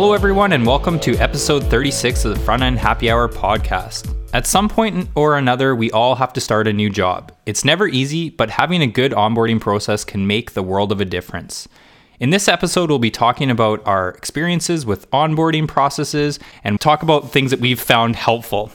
Hello, everyone, and welcome to episode 36 of the Front End Happy Hour podcast. At some point or another, we all have to start a new job. It's never easy, but having a good onboarding process can make the world of a difference. In this episode, we'll be talking about our experiences with onboarding processes and talk about things that we've found helpful.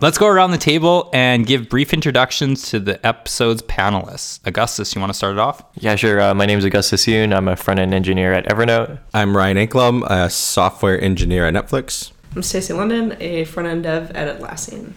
Let's go around the table and give brief introductions to the episode's panelists. Augustus, you want to start it off? Yeah, sure. Uh, my name is Augustus Yuan. I'm a front end engineer at Evernote. I'm Ryan Anklam, a software engineer at Netflix. I'm Stacy London, a front end dev at Atlassian.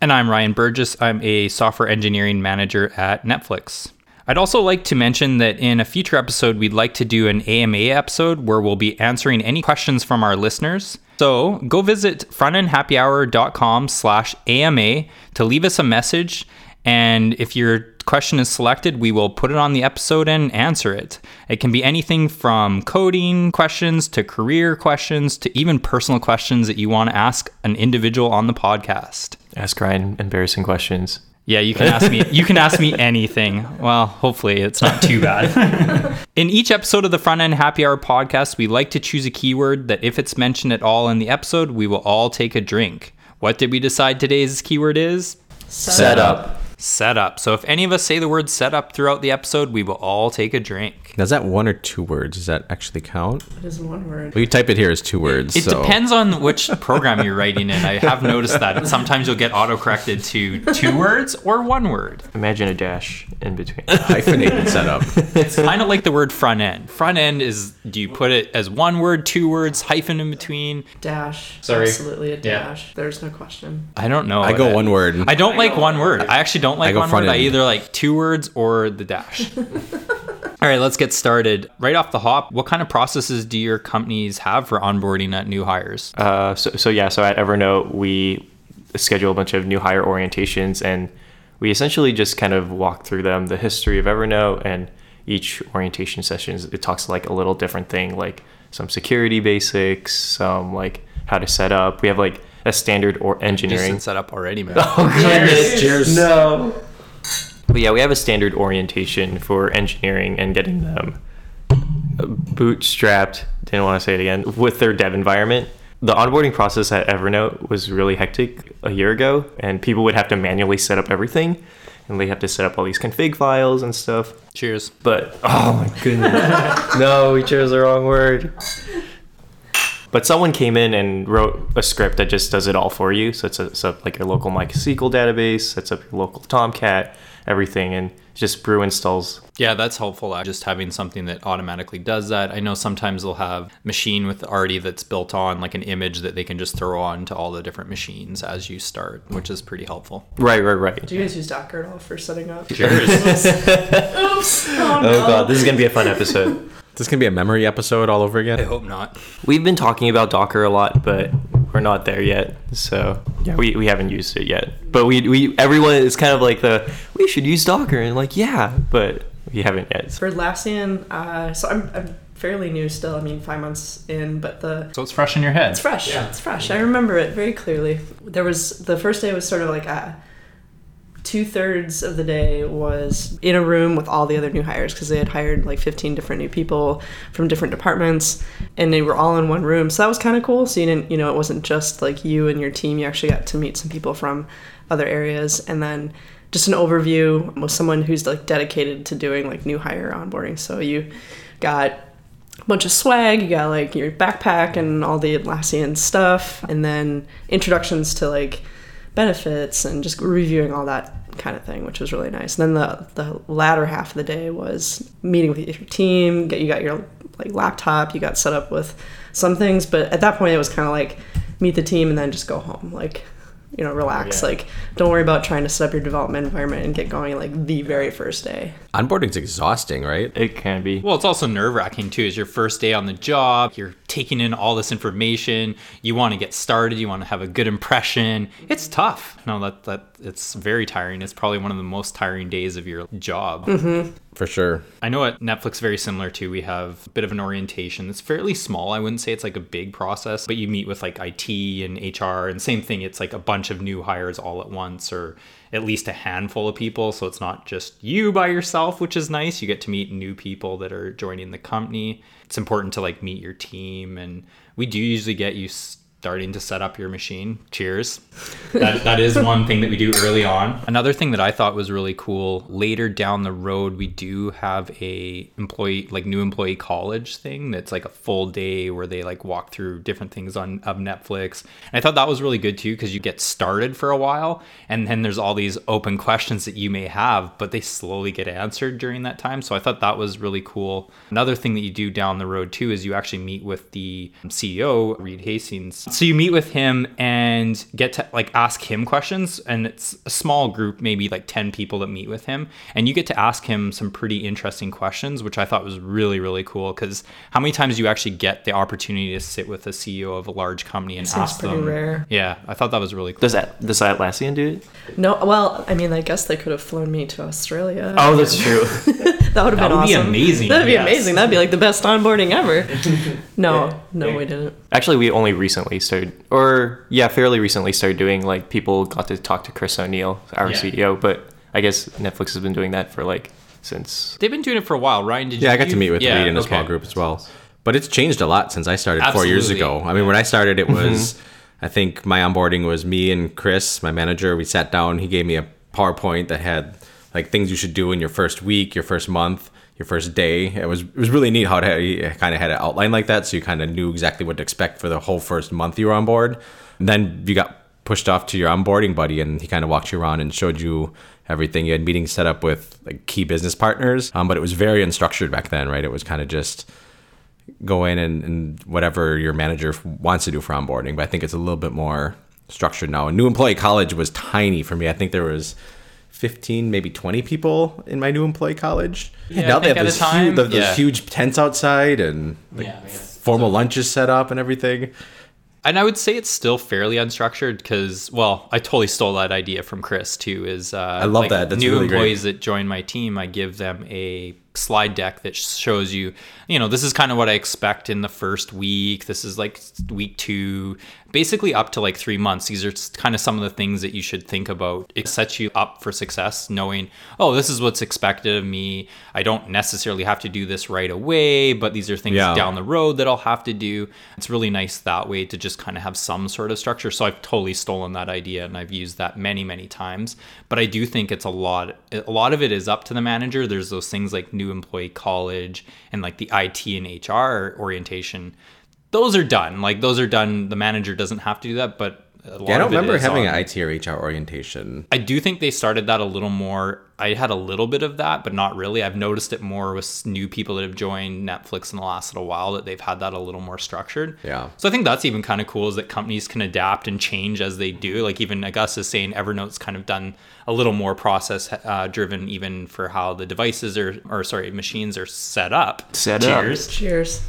And I'm Ryan Burgess. I'm a software engineering manager at Netflix. I'd also like to mention that in a future episode, we'd like to do an AMA episode where we'll be answering any questions from our listeners. So go visit frontendhappyhour.com slash AMA to leave us a message. And if your question is selected, we will put it on the episode and answer it. It can be anything from coding questions to career questions to even personal questions that you want to ask an individual on the podcast. Ask Ryan embarrassing questions. Yeah, you can ask me. You can ask me anything. Well, hopefully it's not too bad. in each episode of the Front End Happy Hour podcast, we like to choose a keyword that, if it's mentioned at all in the episode, we will all take a drink. What did we decide today's keyword is? Setup. Setup. So if any of us say the word setup throughout the episode, we will all take a drink. Now, is that one or two words? Does that actually count? It is one word. Well, you type it here as two words. It so. depends on which program you're writing in. I have noticed that sometimes you'll get auto-corrected to two words or one word. Imagine a dash in between. Hyphenated setup. It's kind of like the word front end. Front end is do you put it as one word, two words, hyphen in between? Dash. Sorry. Absolutely a Yeah. dash. There's no question. I don't know. I go one word. I don't like one word. I actually don't like I go one front word. I either like two words or the dash. All right, let's get started. Right off the hop, what kind of processes do your companies have for onboarding at new hires? Uh, so, so yeah, so at Evernote we schedule a bunch of new hire orientations, and we essentially just kind of walk through them, the history of Evernote, and each orientation sessions it talks like a little different thing, like some security basics, some like how to set up. We have like a standard or engineering. set up already, man. Oh Cheers. No. But yeah, we have a standard orientation for engineering and getting them bootstrapped. Didn't want to say it again with their dev environment. The onboarding process at Evernote was really hectic a year ago, and people would have to manually set up everything, and they have to set up all these config files and stuff. Cheers. But oh my goodness, no, we chose the wrong word. But someone came in and wrote a script that just does it all for you. So it's, a, it's up like your local MySQL database, sets up your local Tomcat, everything, and just brew installs. Yeah, that's helpful. Just having something that automatically does that. I know sometimes they'll have machine with already that's built on like an image that they can just throw on to all the different machines as you start, which is pretty helpful. Right, right, right. Do you guys use Docker at all for setting up? Cheers. Oops. Oh, no. Oh god, this is gonna be a fun episode. This can be a memory episode all over again? I hope not. We've been talking about Docker a lot, but we're not there yet. So yeah, we, we haven't used it yet. But we we everyone is kind of like the we should use Docker and like yeah, but we haven't yet. For Atlassian, uh, so I'm, I'm fairly new still. I mean, five months in, but the So it's fresh in your head. It's fresh. Yeah. It's fresh. I remember it very clearly. There was the first day was sort of like a two thirds of the day was in a room with all the other new hires because they had hired like 15 different new people from different departments and they were all in one room. So that was kind of cool. So you didn't, you know, it wasn't just like you and your team. You actually got to meet some people from other areas and then just an overview with someone who's like dedicated to doing like new hire onboarding. So you got a bunch of swag. You got like your backpack and all the Atlassian stuff, and then introductions to like benefits and just reviewing all that kind of thing, which was really nice. And then the the latter half of the day was meeting with your team. Get you got your like laptop. You got set up with some things, but at that point it was kind of like meet the team and then just go home. Like you know, relax. Yeah. Like don't worry about trying to set up your development environment and get going like the very first day. Onboarding's exhausting, right? It can be. Well, it's also nerve wracking too. Is your first day on the job, you're taking in all this information. You want to get started. You want to have a good impression. It's tough. No, that that it's very tiring. It's probably one of the most tiring days of your job. Mm-hmm. For sure. I know at Netflix very similar too. We have a bit of an orientation. It's fairly small. I wouldn't say it's like a big process, but you meet with like IT and HR and same thing. It's like a bunch bunch of new hires all at once or at least a handful of people. So it's not just you by yourself, which is nice. You get to meet new people that are joining the company. It's important to like meet your team. And we do usually get you starting to set up your machine. Cheers. That, that is one thing that we do early on. Another thing that I thought was really cool later down the road, we do have a employee like new employee college thing that's like a full day where they like walk through different things on of Netflix. And I thought that was really good too because you get started for a while and then there's all these open questions that you may have, but they slowly get answered during that time. So I thought that was really cool. Another thing that you do down the road too is you actually meet with the CEO, Reed Hastings so you meet with him and get to like ask him questions and it's a small group maybe like 10 people that meet with him and you get to ask him some pretty interesting questions which i thought was really really cool because how many times do you actually get the opportunity to sit with the ceo of a large company and ask pretty them rare. yeah i thought that was really cool Does that does Atlassian do it? No, well, I mean, I guess they could have flown me to Australia. Oh, that's true. that would have been would be amazing, That'd be yes. amazing. That'd be like the best onboarding ever. No, no, we didn't. Actually, we only recently started, or yeah, fairly recently started doing like people got to talk to Chris O'Neill, our Yeah. CEO. But I guess Netflix has been doing that for like since. they've been doing it for a while ryan did you Yeah, I got to meet with yeah, Reed in a okay. small group as well. But it's changed a lot since I started four years ago. I mean, when I started, it mm-hmm. was, I think my onboarding was me and Chris, my manager. We sat down. He gave me a PowerPoint that had like things you should do in your first week, your first month, your first day. It was it was really neat how it, kind of had an outline like that, so you kind of knew exactly what to expect for the whole first month you were on board. And then you got pushed off to your onboarding buddy, and he kind of walked you around and showed you everything. You had meetings set up with like key business partners, um, but it was very unstructured back then, right? It was kind of just go in and, and whatever your manager wants to do for onboarding. But I think it's a little bit more structured now. And new employee college was tiny for me. I think there was 15, maybe 20 people in my new employee college. Yeah, now they have at a those, time, huge, those yeah. huge tents outside and like, Yeah, yeah. formal lunches set up and everything. and I would say it's still fairly unstructured because, well, I totally stole that idea from Chris too. Is uh, I love that. That's new really great. employees that join my team, I give them a slide deck that shows you, you know, this is kind of what I expect in the first week. This is like week two, basically up to like three months. These are kind of some of the things that you should think about. It sets you up for success, knowing, oh, this is what's expected of me. I don't necessarily have to do this right away, but these are things Yeah. down the road that I'll have to do. It's really nice that way to just kind of have some sort of structure. So I've totally stolen that idea and I've used that many, many times. But I do think it's a lot. A lot of it is up to the manager. There's those things like new employee college and like the IT and HR orientation. Those are done. Like those are done. The manager doesn't have to do that, but. A lot Yeah, I don't of remember having on- an IT or HR orientation. I do think they started that a little more. I had a little bit of that, but not really. I've noticed it more with new people that have joined Netflix in the last little while that they've had that a little more structured. Yeah. So I think that's even kind of cool is that companies can adapt and change as they do. Like even Augusta is saying Evernote's kind of done a little more process uh, driven even for how the devices are, or sorry, machines are set up. Set up. Cheers. Cheers.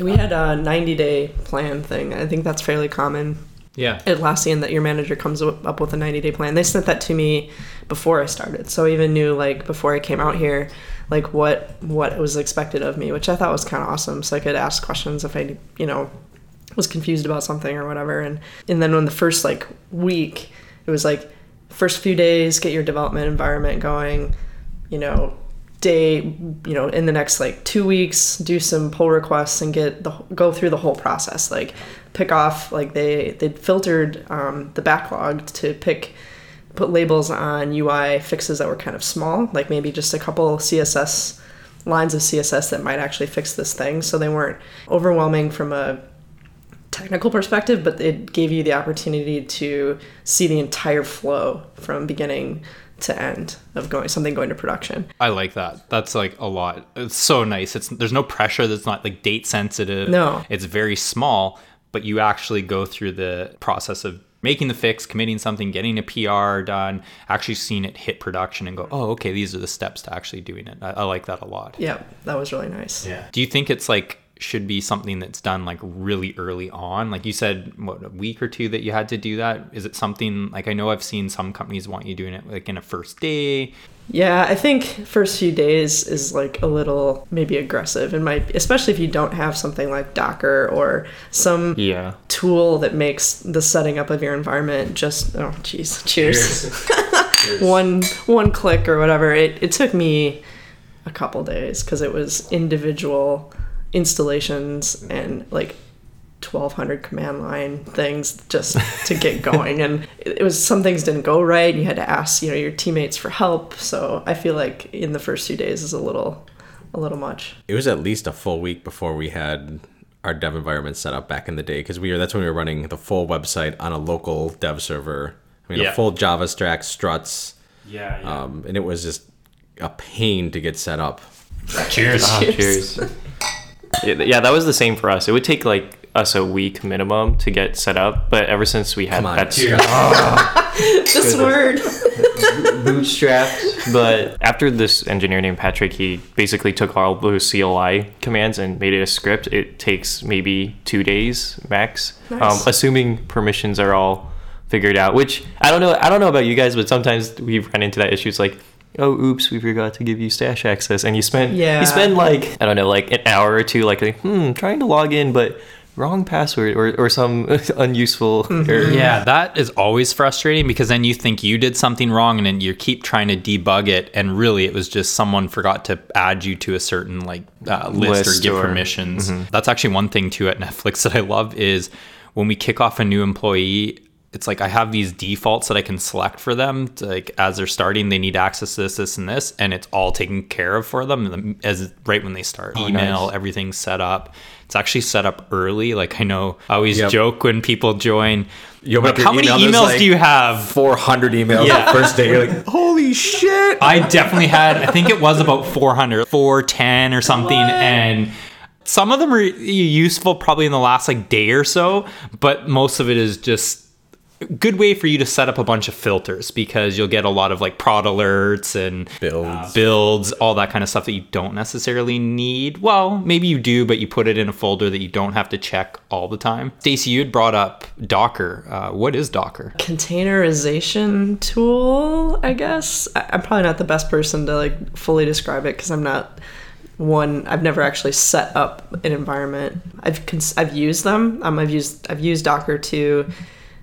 We had a 90 day plan thing. I think that's fairly common Yeah. Atlassian that your manager comes up with a 90 day plan. They sent that to me before I started, so I even knew like before I came out here, like what what was expected of me, which I thought was kind of awesome. So I could ask questions if I you know was confused about something or whatever. And and then when the first like week, it was like first few days get your development environment going, you know day you know in the next like two weeks do some pull requests and get the go through the whole process like pick off like they they filtered um, the backlog to pick put labels on ui fixes that were kind of small like maybe just a couple css lines of css that might actually fix this thing so they weren't overwhelming from a technical perspective, but it gave you the opportunity to see the entire flow from beginning to end of going something going to production. I like that. That's like a lot. It's so nice. It's there's no pressure. That's not like date sensitive. No. it's very small, but you actually go through the process of making the fix, committing something, getting a PR done, actually seeing it hit production, and go, oh, okay, these are the steps to actually doing it. I, I like that a lot. Yeah, that was really nice. Yeah. Do you think it's like should be something that's done like really early on. Like you said, what a week or two that you had to do that. Is it something like I know I've seen some companies want you doing it like in a first day. Yeah, I think first few days is like a little maybe aggressive and might especially if you don't have something like Docker or some Yeah. tool that makes the setting up of your environment just oh jeez cheers, one one click or whatever it, it took me a couple days because it was individual installations and like 1200 command line things just to get going and it was some things didn't go right and you had to ask you know your teammates for help so i feel like in the first few days is a little a little much It was at least a full week before we had our dev environment set up back in the day because we were that's when we were running the full website on a local dev server. I mean, Yeah. a full Java stack, struts, Yeah. um, and it was just a pain to get set up. Cheers. Ah, cheers. yeah, that was the same for us. It would take like us a week minimum to get set up, but ever since we had Come on. that Cheers. this word bootstrapped. but after this engineer named Patrick, he basically took all those CLI commands and made it a script. It takes maybe two days max, um, assuming permissions are all figured out. Which I don't know. I don't know about you guys, but sometimes we've run into that issue. It's like. Oh, oops! We forgot to give you stash access, and you spend Yeah. you spend like I don't know, like an hour or two, like hmm, trying to log in, but wrong password or, or some unuseful error. Yeah, that is always frustrating because then you think you did something wrong and then you keep trying to debug it, and really it was just someone forgot to add you to a certain like uh, list, List or give or- permissions. That's actually one thing too at Netflix that I love is when we kick off a new employee. It's like I have these defaults that I can select for them. To, like as they're starting, they need access to this, this, and this, and it's all taken care of for them as right when they start. Oh, email, nice. everything's set up. It's actually set up early. Like I know I always Yep. joke when people join. You open Like, how many email, there's emails like do you have? 400 emails Yeah. the first day. You're like, holy shit! I definitely had. I think it was about 400, 410 or something, and some of them are useful probably in the last like day or so, but most of it is just good way for you to set up a bunch of filters because you'll get a lot of like prod alerts and Builds. builds, all that kind of stuff that you don't necessarily need. Well, maybe you do, but you put it in a folder that you don't have to check all the time. Stacy, you had brought up Docker. Uh, what is Docker? containerization tool i guess I- i'm probably not the best person to like fully describe it because i'm not one i've never actually set up an environment i've cons- i've used them um, i've used i've used docker too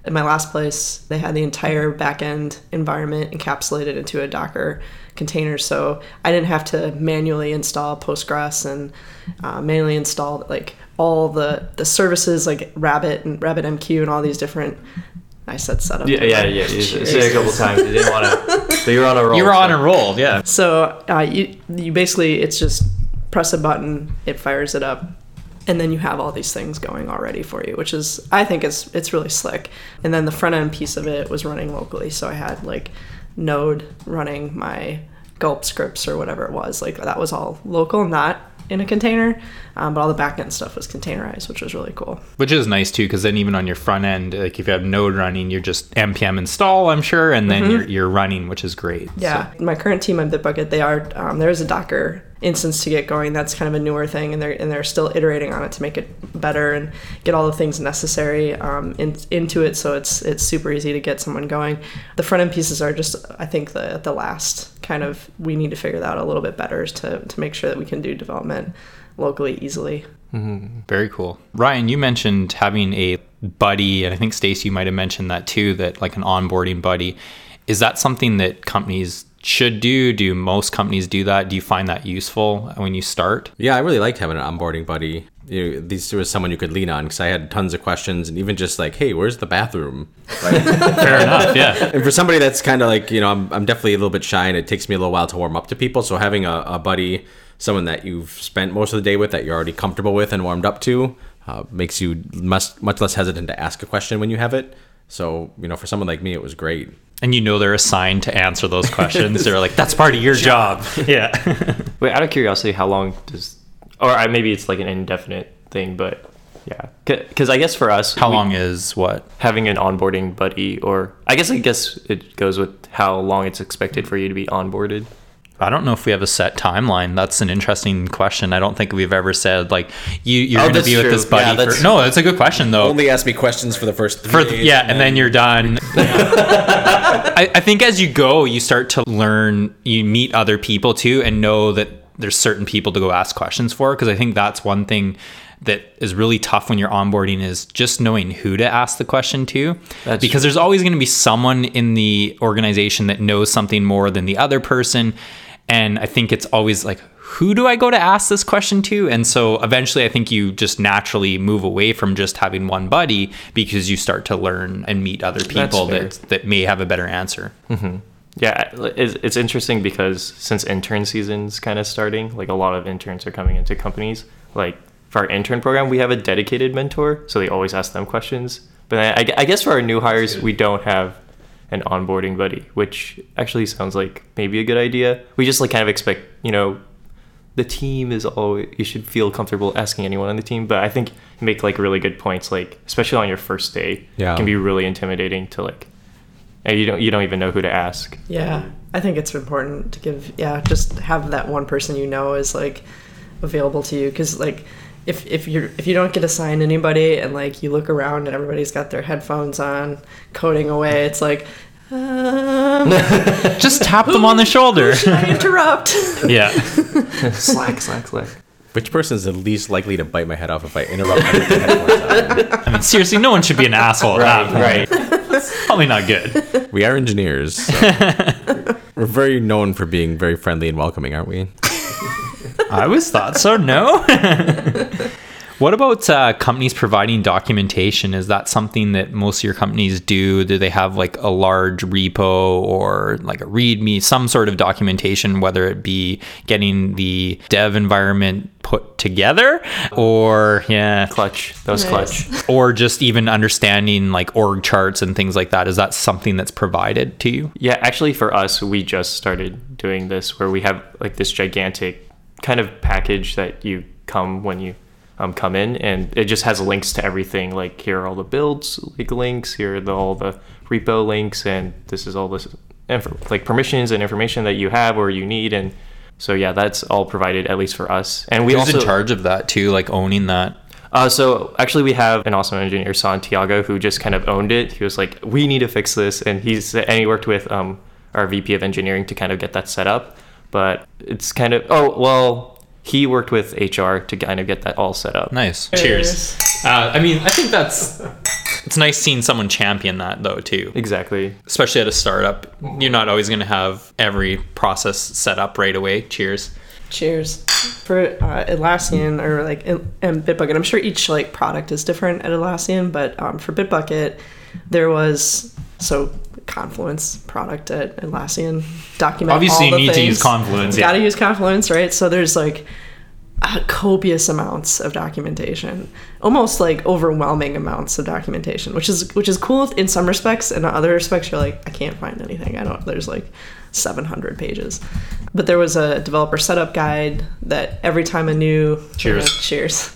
in my last place they had the entire backend environment encapsulated into a docker container so i didn't have to manually install postgres and uh, manually install like all the the services like rabbit and rabbitmq and all these different I said setup. Yeah, yeah, yeah. You said it a couple times. You didn't want to. But you were on a roll. You were on a roll, yeah. So uh, you you basically it's just press a button, it fires it up, and then you have all these things going already for you, which is I think it's it's really slick. And then the front end piece of it was running locally, so I had like Node running my gulp scripts or whatever it was. Like that was all local, not in a container, um, but all the backend stuff was containerized, which was really cool. Which is nice too, because then even on your front end, like if you have Node running, you're just npm install, I'm sure, and then you're, you're running, which is great. Yeah, my current team on Bitbucket, they are um, there is a Docker instance to get going. That's kind of a newer thing, and they're and they're still iterating on it to make it better and get all the things necessary um, in, into it, so it's it's super easy to get someone going. The front end pieces are just, I think, the the last kind of we need to figure that out a little bit better to to make sure that we can do development locally easily. Very cool. Ryan, you mentioned having a buddy, and I think Stacy might have mentioned that too, that like an onboarding buddy. Is that something that companies should do? Do most companies do that? Do you find that useful when you start? Yeah, I really liked having an onboarding buddy. You know, this was someone you could lean on because I had tons of questions and even just like, hey, where's the bathroom? Fair enough. Yeah. and for somebody that's kind of like, you know, I'm, I'm definitely a little bit shy and it takes me a little while to warm up to people. So having a, a buddy, someone that you've spent most of the day with, that you're already comfortable with and warmed up to, uh, makes you much, much less hesitant to ask a question when you have it. So, you know, for someone like me, it was great. And you know they're assigned to answer those questions. they're like, that's part of your job. Yeah. Wait, out of curiosity, how long does, or I- maybe it's like an indefinite thing, but yeah, because I guess for us, How we- long is what? having an onboarding buddy, or I guess I guess it goes with how long it's expected for you to be onboarded. I don't know if we have a set timeline. That's an interesting question. I don't think we've ever said like you you're Oh, going to that's be with true. this buddy. Yeah, for, no, that's a good question though. Only ask me questions for the first three For days, yeah, and then you're done. I, I think as you go, you start to learn. You meet other people too, and know that there's certain people to go ask questions for. Because I think that's one thing that is really tough when you're onboarding is just knowing who to ask the question to. That's because there's always going to be someone in the organization that knows something more than the other person, and I think it's always like. Who do I go to ask this question to? And so eventually, I think you just naturally move away from just having one buddy because you start to learn and meet other people that that may have a better answer. Mm-hmm. Yeah, it's, it's interesting because since intern season's kind of starting, like a lot of interns are coming into companies. Like for our intern program, we have a dedicated mentor, so they always ask them questions. But I, I guess for our new hires, we don't have an onboarding buddy, which actually sounds like maybe a good idea. We just like kind of expect, you know, the team is always you should feel comfortable asking anyone on the team. But I think you make like really good points, like especially on your first day, Yeah. it can be really intimidating to like, and you don't you don't even know who to ask. Yeah, I think it's important to give. Yeah, just have that one person you know is like available to you because like if if you if you don't get assigned anybody and like you look around and everybody's got their headphones on coding away, it's like. Um, Just tap them on the shoulder. should I interrupt? yeah. slack, slack, slack. Which person is the least likely to bite my head off if I interrupt? everything headphones on? I mean, seriously, no one should be an asshole right, that point. right. Probably not good. we are engineers. so We're very known for being very friendly and welcoming, aren't we? I always thought so. No. what about uh, companies providing documentation? Is that something that most of your companies do? Do they have like a large repo or like a README, some sort of documentation, whether it be getting the dev environment put together or yeah, Clutch. That was Nice. clutch. or just even understanding like org charts and things like that? Is that something that's provided to you? Yeah, actually, for us, we just started doing this where we have like this gigantic kind of package that you come when you um, come in, and it just has links to everything. Like here are all the builds like links, here are the, all the repo links, and this is all this inf- like permissions and information that you have or you need, and so yeah, that's all provided at least for us. And we Who's also in charge of that too, like owning that? Uh, so actually, we have an awesome engineer, Santiago, who just kind of owned it. He was like, "We need to fix this," and he's and he worked with um, our VP of engineering to kind of get that set up. But it's kind of oh well, he worked with HR to kind of get that all set up. Nice. Cheers. Uh, I mean, I think that's it's nice seeing someone champion that though too. Exactly. Especially at a startup, you're not always going to have every process set up right away. Cheers. Cheers for uh, Atlassian or like and and Bitbucket. I'm sure each like product is different at Atlassian, but um, for Bitbucket, there was so Confluence product at Atlassian document. Obviously, all you need to use Confluence. You Got to use Confluence, right? So there's like copious amounts of documentation, almost like overwhelming amounts of documentation, which is which is cool in some respects, and in other respects you're like, I can't find anything. I don't. There's like 700 pages, but there was a developer setup guide that every time a new Cheers. uh, cheers.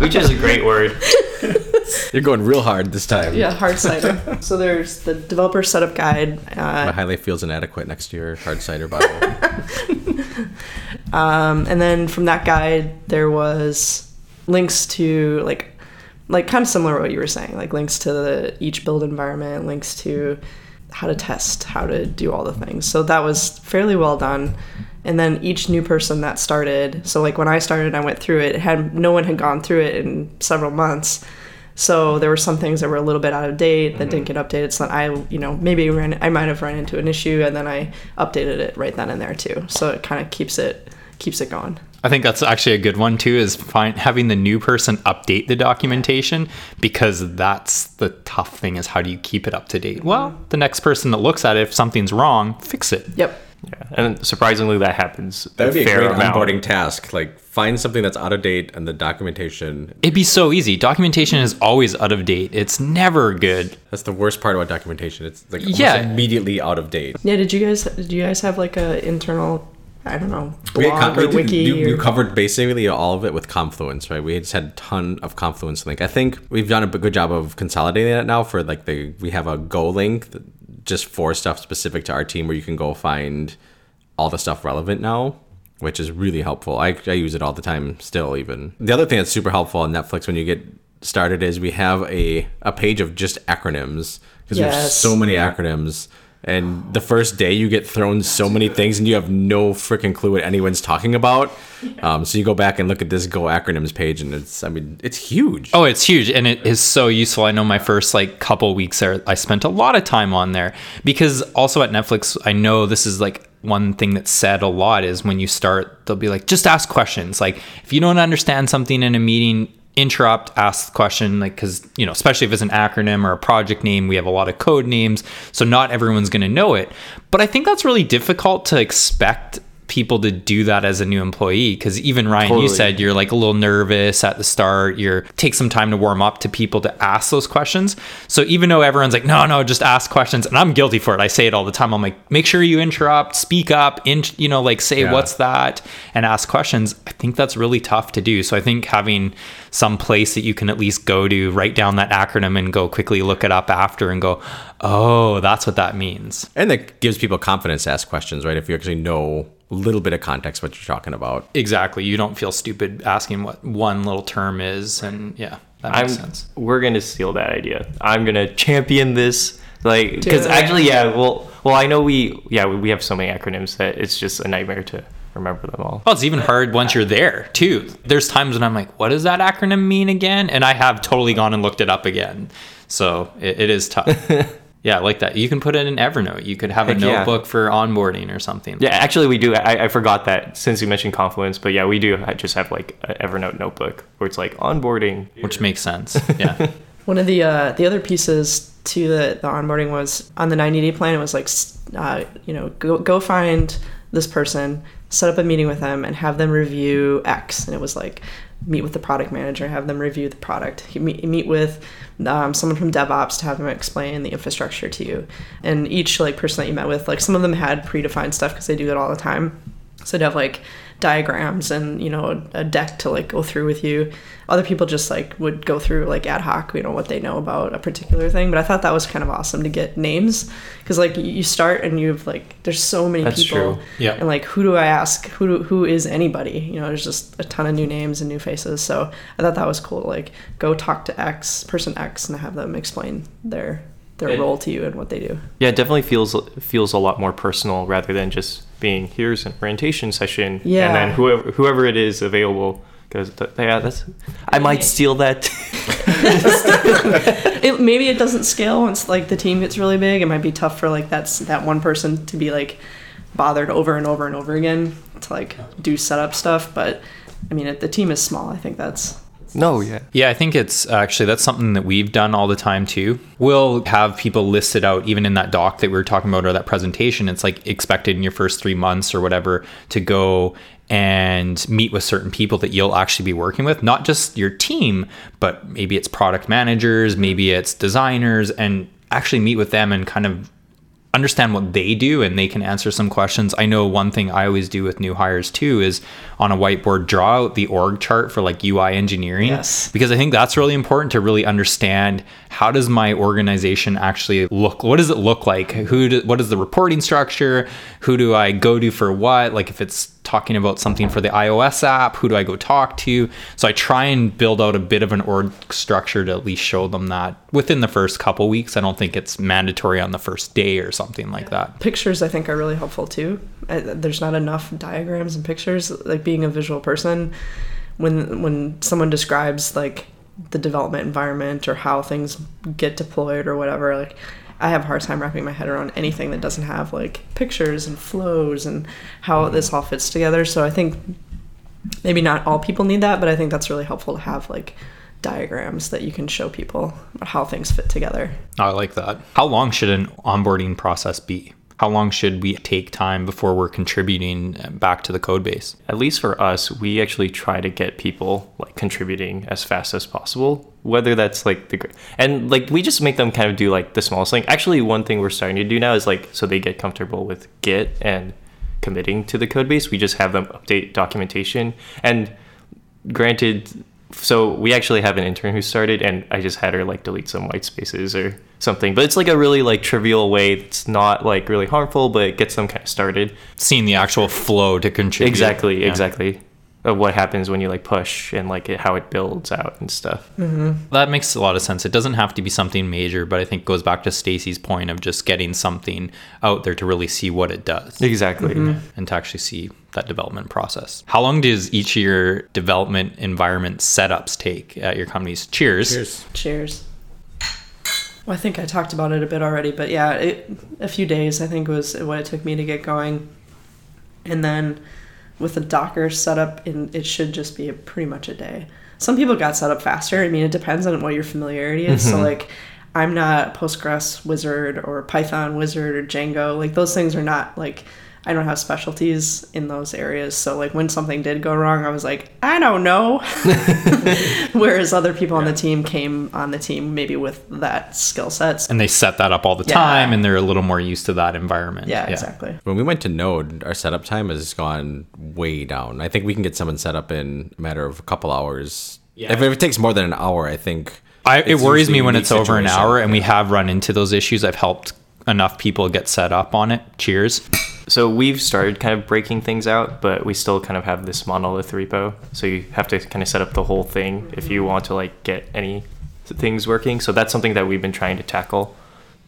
Which is a great word. You're going real hard this time. Yeah, hard cider. so there's the developer setup guide. My Uh, highlight feels inadequate next to your hard cider bottle. um, and then from that guide, there was links to like, like kind of similar to what you were saying, like links to the, each build environment, links to how to test, how to do all the things. So that was fairly well done. And then each new person that started, so like when I started, I went through it. it had no one had gone through it in several months. So there were some things that were a little bit out of date that didn't mm-hmm. get updated. So I, you know, maybe ran, I might have run into an issue, and then I updated it right then and there too. So it kind of keeps it keeps it going. I think that's actually a good one too. Is find, having the new person update the documentation because that's the tough thing. Is how do you keep it up to date? Well, mm-hmm. the next person that looks at it, if something's wrong, fix it. Yep. Yeah, and surprisingly, that happens. That would be a fair great amount. onboarding task. Like find something that's out of date and the documentation. It'd be so easy. Documentation is always out of date. It's never good. That's the worst part about documentation. It's like almost Yeah. immediately out of date. Yeah. Did you guys did you guys have like a internal I don't know We, had blog con- or we, did- wiki? you, you or- covered basically all of it with Confluence, right? We just had a ton of Confluence link. I think we've done a good job of consolidating it now for like the we have a Go link that just for stuff specific to our team where you can go find all the stuff relevant now, which is really helpful. I, I use it all the time still even. The other thing that's super helpful on Netflix when you get started is we have a, a page of just acronyms because we have so many acronyms. And the first day you get thrown so many things and you have no freaking clue what anyone's talking about. Um, so you go back and look at this Go acronyms page and it's, I mean, it's huge. Oh, it's huge and it is so useful. I know my first like couple weeks there, I spent a lot of time on there because also at Netflix, I know this is like one thing that's said a lot is when you start, they'll be like, just ask questions. Like if you don't understand something in a meeting, interrupt, ask the question. Like, cause you know, especially if it's an acronym or a project name, we have a lot of code names. So not everyone's going to know it. But I think that's really difficult to expect people to do that as a new employee because even Ryan, you said you're like a little nervous at the start. You're take some time to warm up to people to ask those questions. So even though everyone's like, no, no, just ask questions, and I'm guilty for it. I say it all the time. I'm like, make sure you interrupt, speak up, in, you know, like say Yeah. what's that, and ask questions. I think that's really tough to do. So I think having some place that you can at least go to, write down that acronym, and go quickly look it up after, and go, oh, that's what that means. And that gives people confidence to ask questions, right? If you actually know a little bit of context what you're talking about. Exactly. You don't feel stupid asking what one little term is, and yeah, that I'm, makes sense. we're gonna steal that idea. I'm gonna champion this, like, because actually, yeah. Well, well, I know we, yeah, we, we have so many acronyms that it's just a nightmare to remember them all. Well, it's even hard once you're there too. There's times when I'm like, "What does that acronym mean again?" And I have totally gone and looked it up again. So it, it is tough. yeah, I like that. You can put it in Evernote. You could have a Heck yeah. notebook for onboarding or something. Yeah, actually, we do. I, I forgot that since you mentioned Confluence, but yeah, we do ha- just have like an Evernote notebook where it's like onboarding. which makes sense. Yeah. One of the uh, the other pieces to the, the onboarding was on the 90 day plan. It was like, uh, you know, go go find this person, set up a meeting with them, and have them review X. And it was like meet with the product manager, have them review the product, meet, meet with um, someone from DevOps to have them explain the infrastructure to you. And each like person that you met with, like some of them had predefined stuff because they do it all the time. So they'd have like diagrams and you know a, a deck to like go through with you. Other people just like would go through like ad hoc, you know what they know about a particular thing. But I thought that was kind of awesome to get names because like you- you start and you've like there's so many That's people. true. Yeah. And like who do I ask? Who do, who is anybody? You know, there's just a ton of new names and new faces. So I thought that was cool. Like go talk to X person X and have them explain their their It- role to you and what they do. Yeah, it definitely feels feels a lot more personal rather than just being here's an orientation session, Yeah. and then whoever whoever it is available goes. Yeah, that's. I might steal that. it, maybe it doesn't scale once like the team gets really big. It might be tough for like that's that one person to be like bothered over and over and over again to like do setup stuff. But I mean, if the team is small, I think that's no, yeah. Yeah, I think it's actually that's something that we've done all the time too. We'll have people listed out even in that doc that we were talking about or that presentation. It's like expected in your first three months or whatever to go and meet with certain people that you'll actually be working with, not just your team, but maybe it's product managers, maybe it's designers, and actually meet with them and kind of understand what they do and they can answer some questions. I know one thing I always do with new hires too is on a whiteboard draw out the org chart for like UI engineering. Yes. because I think that's really important to really understand how does my organization actually look what does it look like? Who do, what is the reporting structure? Who do I go to for what? Like if it's talking about something for the iOS app who do I go talk to? So I try and build out a bit of an org structure to at least show them that within the first couple weeks. I don't think it's mandatory on the first day or something like that. Pictures. I think are really helpful too. There's not enough diagrams and pictures. Like being a visual person, when when someone describes like the development environment or how things get deployed or whatever, like I have a hard time wrapping my head around anything that doesn't have like pictures and flows and how mm-hmm. this all fits together. So I think maybe not all people need that, but I think that's really helpful to have like diagrams that you can show people how things fit together. I like that. How long should an onboarding process be? How long should we take time before we're contributing uh, back to the code base? At least for us, we actually try to get people like contributing as fast as possible. Whether that's like the and like we just make them kind of do like the smallest thing. Actually, one thing we're starting to do now is like so they get comfortable with Git and committing to the code base. We just have them update documentation. And granted, so we actually have an intern who started, and I just had her like delete some white spaces or something. But it's like a really like trivial way. that's not like really harmful, but it gets them kind of started. Seeing the actual flow to contribute. Exactly, Yeah. exactly. Of what happens when you like push and like it, how it builds out and stuff. Mm-hmm. That makes a lot of sense. It doesn't have to be something major, but I think it goes back to Stacy's point of just getting something out there to really see what it does Exactly. Mm-hmm. and to actually see that development process. How long does each of your development environment setups take at your companies? Cheers. Cheers. Cheers. Well, I think I talked about it a bit already, but yeah, it, a few days I think was what it took me to get going, and then with the Docker setup, in it should just be a, pretty much a day. Some people got set up faster. I mean, it depends on what your familiarity is. So mm-hmm. like, I'm not Postgres wizard or Python wizard or Django. Like those things are not like. I don't have specialties in those areas. So like when something did go wrong, I was like, I don't know. Whereas other people on the team came on the team maybe with that skill sets. And they set that up all the Yeah. time and they're a little more used to that environment. Yeah, exactly. When we went to Node, our setup time has gone way down. I think we can get someone set up in a matter of a couple hours. Yeah. If it takes more than an hour, I think. I, it worries me when it's over an hour and we have run into those issues. I've helped enough people get set up on it. Cheers. So we've started kind of breaking things out, but we still kind of have this monolith repo. So you have to kind of set up the whole thing if you want to like get any things working. So that's something that we've been trying to tackle.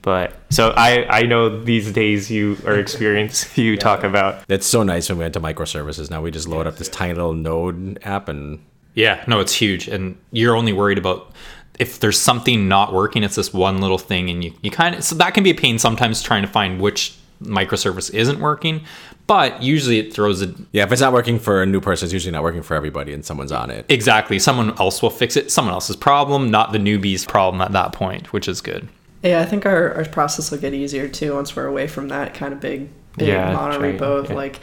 But so I I know these days you are experienced. You talk about It's so nice when we went to microservices. Now we just load up this tiny little Node app and Yeah, no, it's huge. And you're only worried about if there's something not working, it's this one little thing. And you, you kind of, so that can be a pain sometimes trying to find which microservice isn't working. But usually it throws a, yeah, if it's not working for a new person, it's usually not working for everybody, and someone's on it. exactly, someone else will fix it. Someone else's problem, not the newbie's problem at that point, which is good. Yeah, I think our, our process will get easier too once we're away from that kind of big, big Yeah, mono train, repo of yeah. like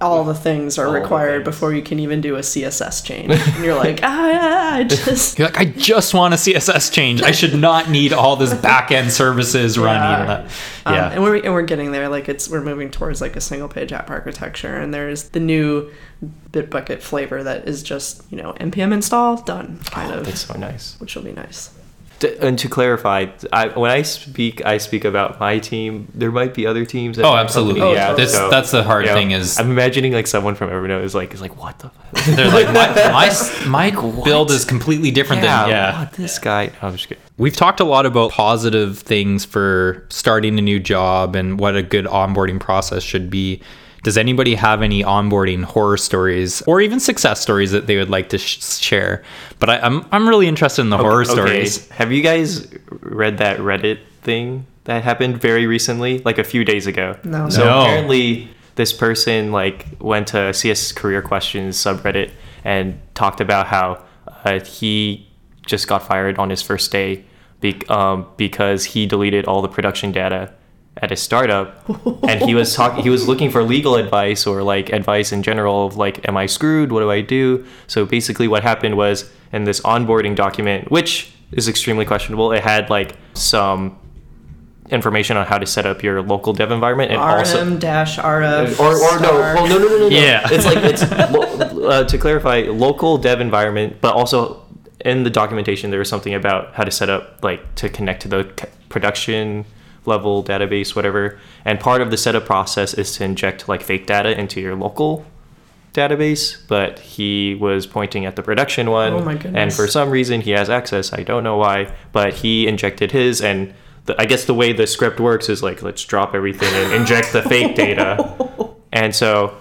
all the things are All required things. before you can even do a CSS change. and you're like, ah, I just You're like, I just want a CSS change. I should not need all this back end services running. Yeah. Yeah. Um, and we're and we're getting there. Like it's we're moving towards like a single page app architecture, and there's the new Bitbucket flavor that is just you know npm install done kind of, it's so nice. which will be nice. To, and to clarify, I, when I speak, I speak about my team. There might be other teams. at Oh, absolutely. company. Oh, This- so, that's the hard you know, thing is- I'm imagining like someone from Evernote is like is like what the. Fuck? They're like, my, my, my build is completely different than, yeah. what, this guy. No, I'm just kidding. We've talked a lot about positive things for starting a new job and what a good onboarding process should be. Does anybody have any onboarding horror stories or even success stories that they would like to sh- share? But I, I'm I'm really interested in the horror stories. Have you guys read that Reddit thing that happened very recently, like a few days ago? No. So No. apparently, this person like went to CS Career Questions subreddit and talked about how uh, he just got fired on his first day be- um, because he deleted all the production data at his startup and he was talking he was looking for legal advice or like advice in general of like am i screwed what do i do so basically what happened was in this onboarding document which is extremely questionable it had like some information on how to set up your local dev environment and also RM dash RF or, or no, well, no, no, no, no, no. Yeah. It's like it's lo- uh, to clarify, local dev environment, but also in the documentation there was something about how to set up like to connect to the c- production level database, whatever. And part of the setup process is to inject like fake data into your local database, but he was pointing at the production one. Oh my And for some reason he has access. I don't know why, but he injected his and. The, I guess the way the script works is like let's drop everything and inject the fake data, and so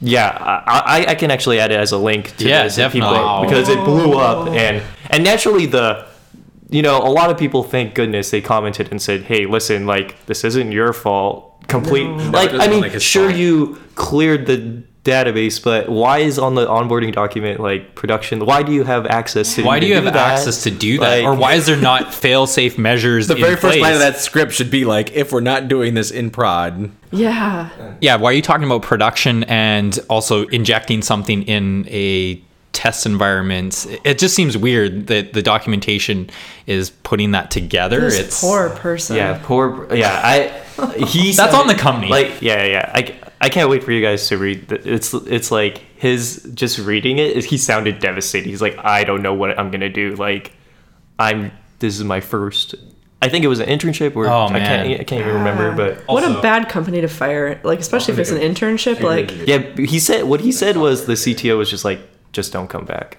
yeah, I, I, I can actually add it as a link to Yeah, this if definitely. people, because it blew up oh. and and naturally the you know a lot of people thank goodness they commented and said hey listen like this isn't your fault complete like it I mean like sure fault. you cleared the database but why is on the onboarding document like production why do you have access to Why do you even have that? access to do that? Like- or why is there not fail safe measures? The in very first line of that script should be like, if we're not doing this in prod, Yeah. Yeah, why are you talking about production and also injecting something in a test environments. It just seems weird that the documentation is putting that together. This it's poor person. Yeah, poor. Yeah, I. He. That's said on the it- company. Like, yeah, yeah. I, I can't wait for you guys to read. The, it's it's like his just reading it. He sounded devastated. He's like, I don't know what I'm gonna do. Like, I'm. This is my first. I think it was an internship, or Oh, I man. can't. I can't even remember. But what Also- a bad company to fire. Like especially if it's an internship. Like yeah, he said what he said was the CTO was just like, just don't come back,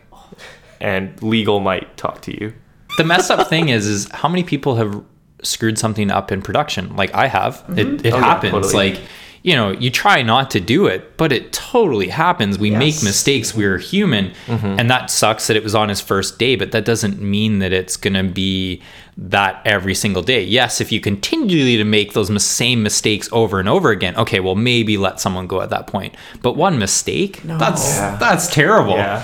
and legal might talk to you. the messed up thing is is how many people have screwed something up in production? Like i have. It, mm-hmm. it Oh, yeah, happens. totally. like you know you try not to do it but it totally happens. We make mistakes. We're human. Mm-hmm. And that sucks that it was on his first day but that doesn't mean that it's going to be that every single day. Yes if you continually to make those same mistakes over and over again okay well maybe let someone go at that point. But one mistake that's Yeah. that's terrible. Yeah.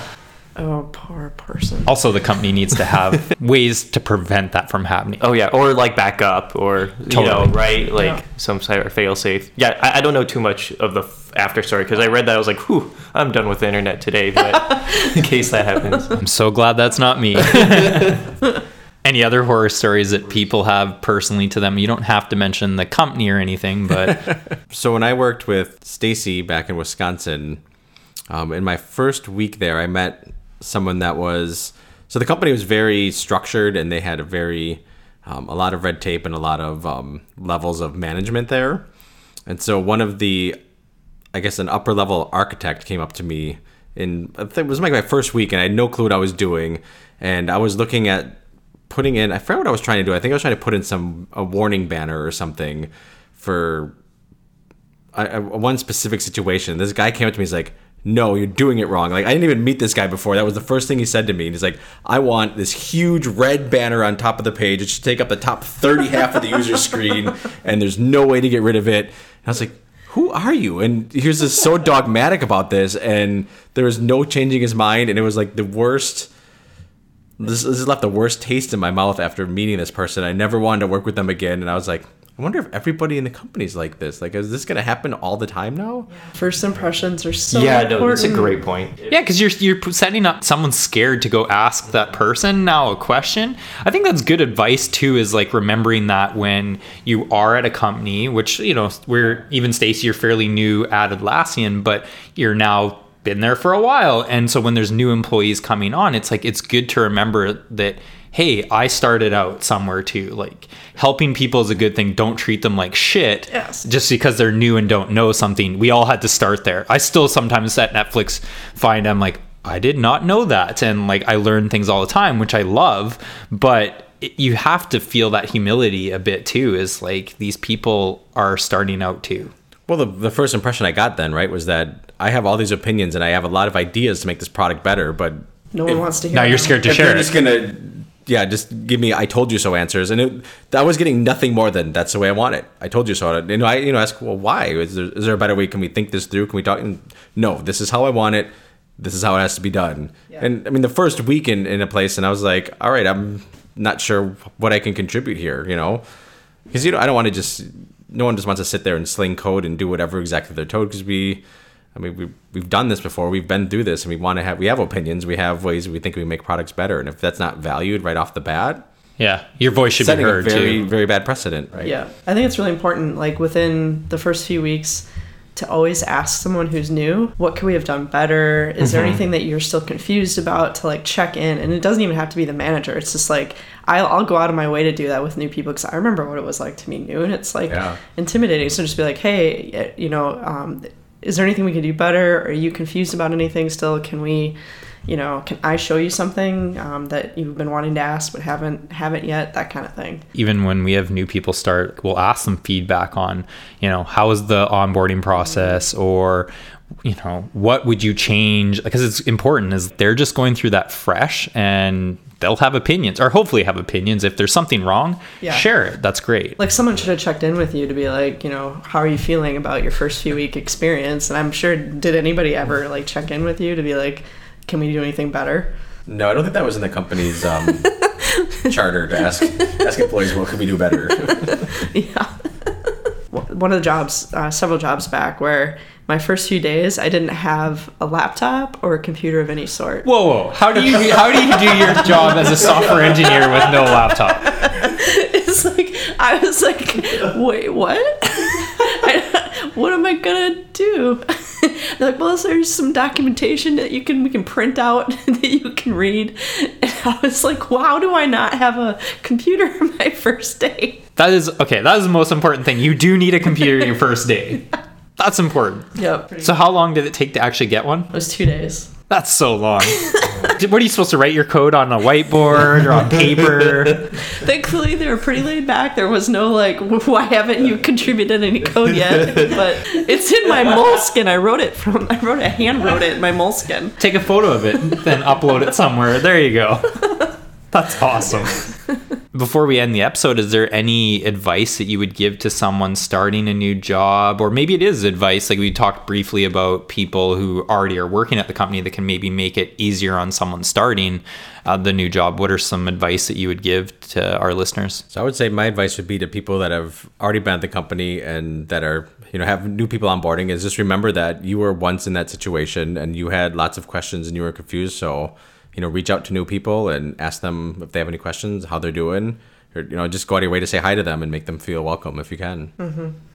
Oh poor person. also the company needs to have ways to prevent that from happening Oh yeah, or like back up, or you know, right? Like Yeah. some sort of fail safe. Yeah, I, I don't know too much of the f- after story because I read that I was like, "Whew, I'm done with the internet today." But in case that happens, I'm so glad that's not me. Any other horror stories that people have personally to them? You don't have to mention the company or anything, but So when I worked with Stacy back in Wisconsin, um, in my first week there, I met someone that was so the company was very structured and they had a very um, a lot of red tape and a lot of um, levels of management there. And so one of the, I guess, an upper level architect came up to me in I think it was like my first week and I had no clue what I was doing, and I was looking at putting in I forgot what I was trying to do. I think I was trying to put in some a warning banner or something for I, I, one specific situation. This guy came up to me. He's like, "No, you're doing it wrong." Like I didn't even meet this guy before. That was the first thing he said to me. And he's like, "I want this huge red banner on top of the page. It should take up the top thirty half of the user screen, and there's no way to get rid of it." And I was like. Who are you? And he was just so dogmatic about this, and there was no changing his mind, and it was like the worst. This, this left the worst taste in my mouth after meeting this person. I never wanted to work with them again, and I was like, I wonder if everybody in the company is like this. Like, is this going to happen all the time now? First impressions are so yeah, important. no, that's a great point. yeah, because you're you're setting up someone scared to go ask that person now a question. I think that's good advice too. Is like remembering that when you are at a company, which you know we're even Stacy, you're fairly new at Atlassian, but you're now been there for a while, and so when there's new employees coming on, it's like it's good to remember that hey, I started out somewhere too. Like helping people is a good thing. Don't treat them like shit. Yes. Just because they're new and don't know something. We all had to start there. I still sometimes at Netflix find I'm like, I did not know that. And like I learn things all the time, which I love. But it- you have to feel that humility a bit too, is like these people are starting out too. Well, the, the first impression I got then, right, was that I have all these opinions and I have a lot of ideas to make this product better, but No one wants to hear. Now you're scared to if share they're it. just gonna, yeah, just give me "I told you so" answers, and it, I was getting nothing more than "That's the way I want it." I told you so. And I, you know, ask, well, why? Is there, is there a better way? Can we think this through? Can we talk? And no, this is how I want it. This is how it has to be done. And I mean, the first week in, in a place, and I was like, all right, I'm not sure what I can contribute here, you know, because you know, I don't want to just. No one just wants to sit there and sling code and do whatever exactly they're told because we I mean, we we've done this before. We've been through this, and we want to have we have opinions. We have ways we think we make products better, and if that's not valued right off the bat, Yeah. Your voice should be setting heard a very too. very bad precedent, right? Yeah, I think it's really important, like within the first few weeks, to always ask someone who's new, what could we have done better? Is there anything that you're still confused about to like check in? And it doesn't even have to be the manager. It's just like I'll, I'll go out of my way to do that with new people because I remember what it was like to be new, and it's like Yeah. intimidating. So just be like, hey, you know, um, is there anything we can do better? Are you confused about anything still? Can we? You know, can I show you something um, that you've been wanting to ask but haven't haven't yet? That kind of thing. even when we have new people start, we'll ask them feedback on, you know, how was the onboarding process or, you know, what would you change? Because it's important is they're just going through that fresh and they'll have opinions or hopefully have opinions. If there's something wrong, Yeah. share it. That's great. like someone should have checked in with you to be like you know how are you feeling about your first few week experience and i'm sure did anybody ever like check in with you to be like can we do anything better No, I don't think that was in the company's um, charter to ask ask employees what could we do better. yeah one of the jobs uh, several jobs back where my first few days i didn't have a laptop or a computer of any sort Whoa, whoa. How do you how do you do your job as a software engineer with no laptop? it's like i was like wait what I- what am I gonna do? They're like, well, there's some documentation that you can we can print out that you can read. And I was like, well, how do I not have a computer my first day? That is okay. That is the most important thing. You do need a computer your first day. That's important. Yep. So, how long did it take to actually get one? it was two days. That's so long. What are you supposed to write your code on a whiteboard or on paper? Thankfully, they were pretty laid back. There was no like, why haven't you contributed any code yet? But it's in my moleskin. I wrote it from. I wrote it, hand wrote it in my moleskin. Take a photo of it, then upload it somewhere. There you go. That's awesome. Before we end the episode, is there any advice that you would give to someone starting a new job? Or maybe it is advice, like we talked briefly about people who already are working at the company that can maybe make it easier on someone starting uh, the new job. What are some advice that you would give to our listeners? So I would say my advice would be to people that have already been at the company and that are, you know, have new people onboarding is just remember that you were once in that situation and you had lots of questions and you were confused. So, you know, reach out to new people and ask them if they have any questions, how they're doing. Or, you know, just go out of your way to say hi to them and make them feel welcome if you can.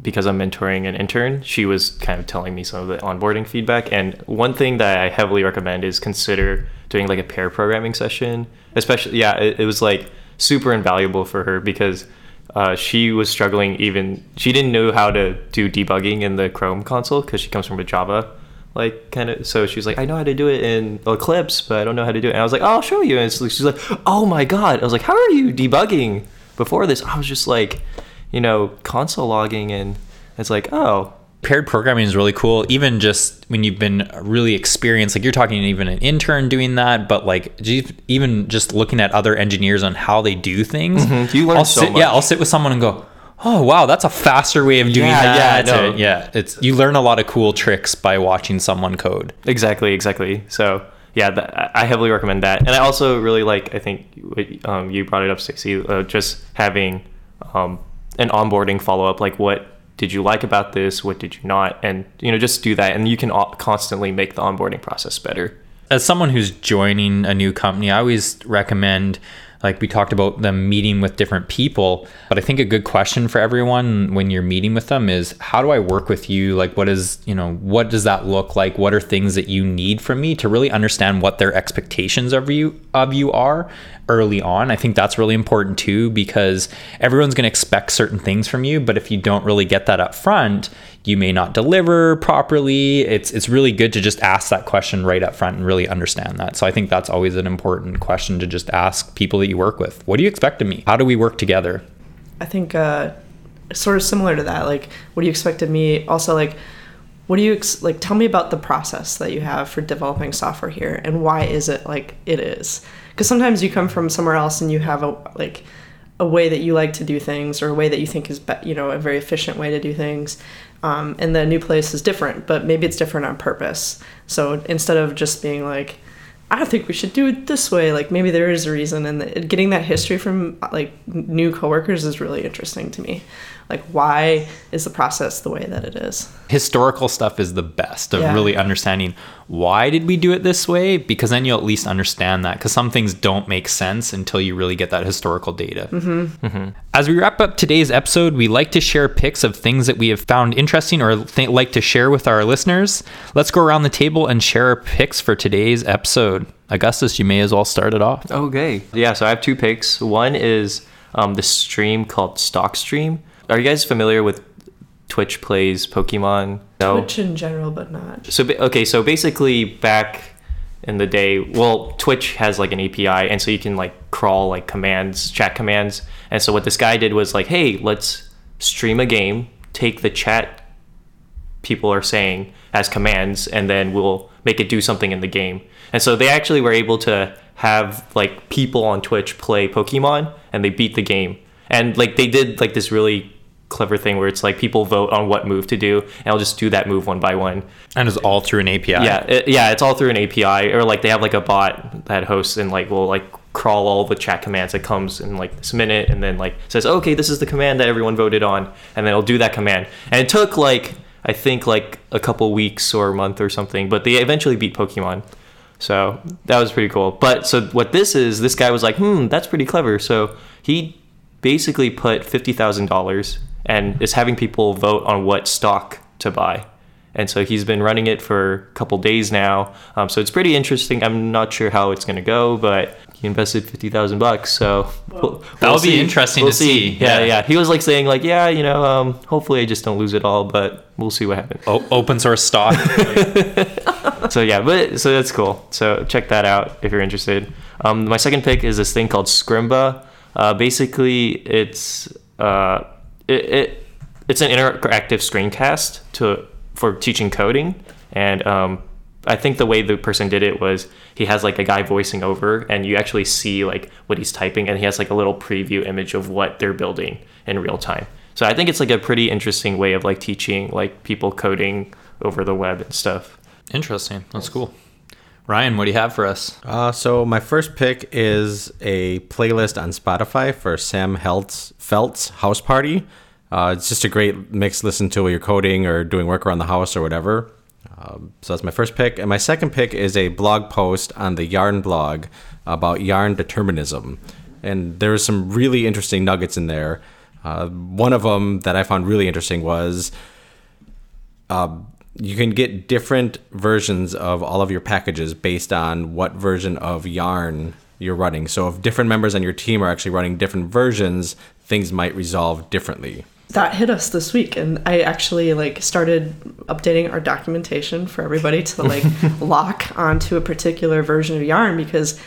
because I'm mentoring an intern, she was kind of telling me some of the onboarding feedback. And one thing that I heavily recommend is consider doing like a pair programming session. Especially, yeah, it, it was like super invaluable for her because uh, she was struggling even, she didn't know how to do debugging in the Chrome console because she comes from a Java like kind of so she's like i know how to do it in eclipse but i don't know how to do it. And i was like oh, i'll show you. And it's, she's like oh my god. I was like how are you debugging before this? I was just like you know console logging and it's like oh. Paired programming is really cool. Even just when you've been really experienced like you're talking even an intern doing that but like even just looking at other engineers on how they do things Mhm. You learn I'll so sit, much. yeah i'll sit with someone and go oh wow that's a faster way of doing Yeah, that. yeah, no. yeah it's you learn a lot of cool tricks by watching someone code. Exactly exactly. So yeah that, I- i heavily recommend that. And i also really like i think um, you brought it up Stacy, uh, just having um, an onboarding follow-up like what did you like about this? What did you not? And you know just do that. And you can al- constantly make the onboarding process better. As someone who's joining a new company, I always recommend, like we talked about them meeting with different people. But I think a good question for everyone when you're meeting with them is how do I work with you? Like, what is, you know, what does that look like? What are things that you need from me to really understand what their expectations of you of you are early on? I think that's really important too because everyone's going to expect certain things from you, but if you don't really get that up front, you may not deliver properly. It's it's really good to just ask that question right up front and really understand that. So I think that's always an important question to just ask people that you work with. What do you expect of me? How do we work together? I think uh, sort of similar to that. Like, what do you expect of me? Also, like, what do you ex- like? Tell me about the process that you have for developing software here, and why is it like it is? Because sometimes you come from somewhere else and you have a like a way that you like to do things, or a way that you think is be- you know a very efficient way to do things. Um, and the new place is different, but maybe it's different on purpose. So instead of just being like, I think we should do it this way. Like maybe there is a reason, and the, getting that history from like new coworkers is really interesting to me. Like why is the process the way that it is? Historical stuff is the best of Yeah. really understanding why did we do it this way because then you'll at least understand that because some things don't make sense until you really get that historical data. As we wrap up today's episode, we like to share pics of things that we have found interesting or th- like to share with our listeners. Let's go around the table and share our picks for today's episode. Augustus, you may as well start it off. Okay. Yeah, so I have two picks. One is um, the stream called Stock Stream. Are you guys familiar with Twitch plays Pokemon? No. Twitch in general, but not. So okay, so basically back in the day, well, Twitch has like an API, and so you can like crawl like commands, chat commands. And so what this guy did was like, hey, let's stream a game, take the chat people are saying as commands, and then we'll make it do something in the game. And so they actually were able to have like people on Twitch play Pokemon, and they beat the game. And like they did like this really clever thing where it's like people vote on what move to do, and I'll just do that move one by one. And it's all through an API. Yeah, it, yeah, it's all through an API, or like they have like a bot that hosts and like will like crawl all the chat commands that comes in like this minute, and then like says, okay, this is the command that everyone voted on, and then it'll do that command. And it took like I think like a couple weeks or a month or something, but they eventually beat Pokemon. So that was pretty cool. But so what this is, this guy was like, hmm, that's pretty clever. So he basically put fifty thousand dollars and is having people vote on what stock to buy. And so he's been running it for a couple days now. Um, so it's pretty interesting. I'm not sure how it's going to go, but he invested 50,000 bucks. So we'll, That'll we'll be see. interesting We'll to see. Yeah, Yeah. yeah. He was like saying like, yeah, you know, um, hopefully I just don't lose it all, but we'll see what happens. O- open source stock. so yeah, but so that's cool. So check that out if you're interested. Um, my second pick is this thing called Scrimba. Uh, basically, it's uh, it, it it's an interactive screencast to for teaching coding, and um, I think the way the person did it was he has like a guy voicing over, and you actually see like what he's typing, and he has like a little preview image of what they're building in real time. So I think it's like a pretty interesting way of like teaching like people coding over the web and stuff. Interesting. That's cool. Ryan, what do you have for us? Uh, so my first pick is a playlist on Spotify for Sam Heltz, Feldt's House Party. Uh, it's just a great mix to listen to while you're coding or doing work around the house or whatever. Um, so that's my first pick. And my second pick is a blog post on the Yarn blog about yarn determinism. And there was some really interesting nuggets in there. Uh, one of them that I found really interesting was you can get different versions of all of your packages based on what version of yarn you're running. So if different members on your team are actually running different versions, things might resolve differently. that hit us this week and i actually like started updating our documentation for everybody to like lock onto a particular version of yarn because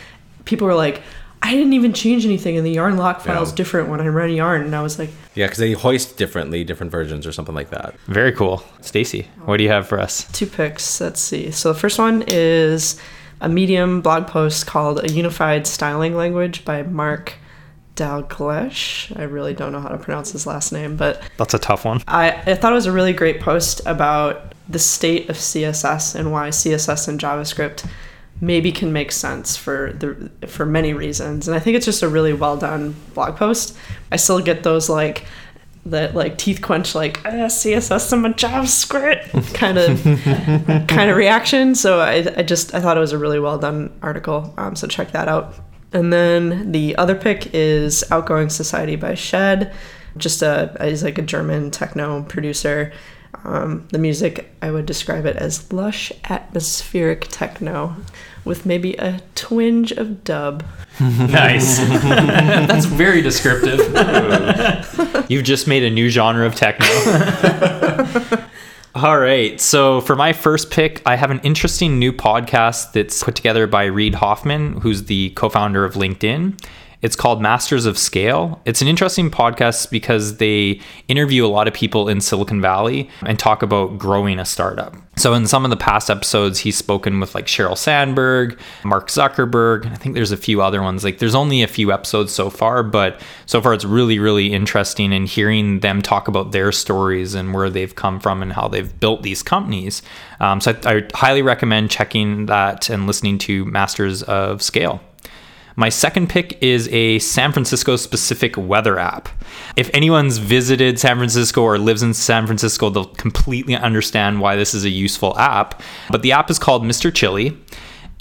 people were like i didn't even change anything and the yarn lock file's Yeah. different when i run yarn and i was like Yeah, because they hoist differently, different versions or something like that. Very cool. Stacy, what do you have for us? two picks let's see so the first one is a medium blog post called a unified styling language by mark dalgleish i really don't know how to pronounce his last name but That's a tough one. I, I thought it was a really great post about the state of CSS and why CSS and JavaScript maybe can make sense for the for many reasons. And I think it's just a really well done blog post. I still get those like that like teeth quench like ah, CSS and my JavaScript kind of kind of reaction. So I, I just I thought it was a really well done article. Um, so check that out. And then the other pick is Outgoing Society by Shed. Just a he's like a German techno producer. Um, the music I would describe it as lush atmospheric techno with maybe a twinge of dub. Nice. That's very descriptive. You've just made a new genre of techno. All right. So for my first pick, I have an interesting new podcast that's put together by Reid Hoffman, who's the co-founder of LinkedIn. It's called Masters of Scale. It's an interesting podcast because they interview a lot of people in Silicon Valley and talk about growing a startup. So in some of the past episodes, he's spoken with like Sheryl Sandberg, Mark Zuckerberg. I think there's a few other ones. Like there's only a few episodes so far, but so far it's really, really interesting in hearing them talk about their stories and where they've come from and how they've built these companies. Um, so I, I highly recommend checking that and listening to Masters of Scale. My second pick is a San Francisco specific weather app. If anyone's visited San Francisco or lives in San Francisco, they'll completely understand why this is a useful app. But the app is called Mr. Chilly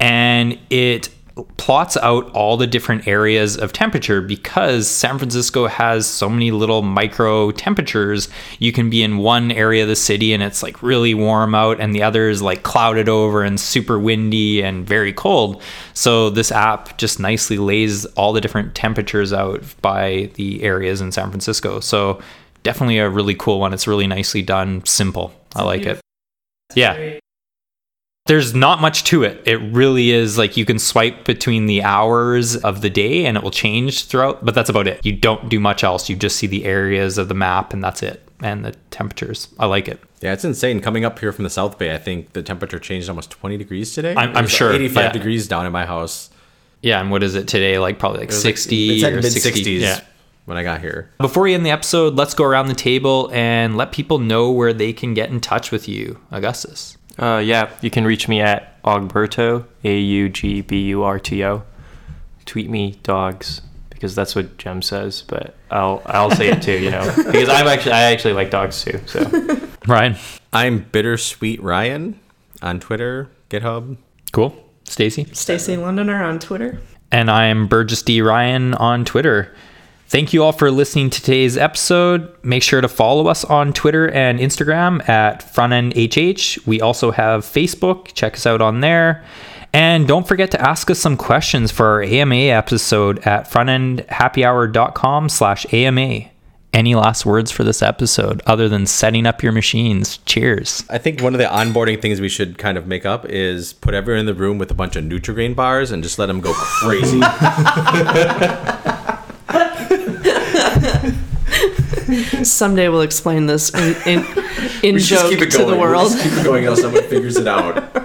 and it plots out all the different areas of temperature because San Francisco has so many little micro temperatures. You can be in one area of the city and it's like really warm out, and the other is like clouded over and super windy and very cold. So, this app just nicely lays all the different temperatures out by the areas in San Francisco. So, definitely a really cool one. It's really nicely done, simple. I like it. Yeah. There's not much to it. It really is like you can swipe between the hours of the day and it will change throughout, but that's about it. You don't do much else. You just see the areas of the map and that's it. And the temperatures. I like it. Yeah, it's insane. Coming up here from the South Bay, I think the temperature changed almost 20 degrees today. I'm- I'm sure, 85 yeah. degrees down in my house. Yeah, and what is it today? Like probably like It was like- 60 it's at or 60. 60s Yeah. when I got here. Before we end the episode, let's go around the table and let people know where they can get in touch with you, Augustus. Uh, yeah, you can reach me at Augburto, A U G B U R T O. Tweet me dogs because that's what Jem says, but I'll I'll say it too, you know, because I'm actually I actually like dogs too. So Ryan. I'm Bittersweet Ryan on Twitter, GitHub. Cool. Stacy. Stacy Londoner on Twitter. And I'm Burgess D. Ryan on Twitter. Thank you all for listening to today's episode. Make sure to follow us on Twitter and Instagram at FrontEndHH. We also have Facebook. Check us out on there. And don't forget to ask us some questions for our AMA episode at frontendhappyhour.com slash AMA. Any last words for this episode other than setting up your machines? Cheers. I think one of the onboarding things we should kind of make up is put everyone in the room with a bunch of Nutrigrain bars and just let them go crazy. Someday we'll explain this in in, in We should just joke to the We'll world. just keep it going until someone figures it out.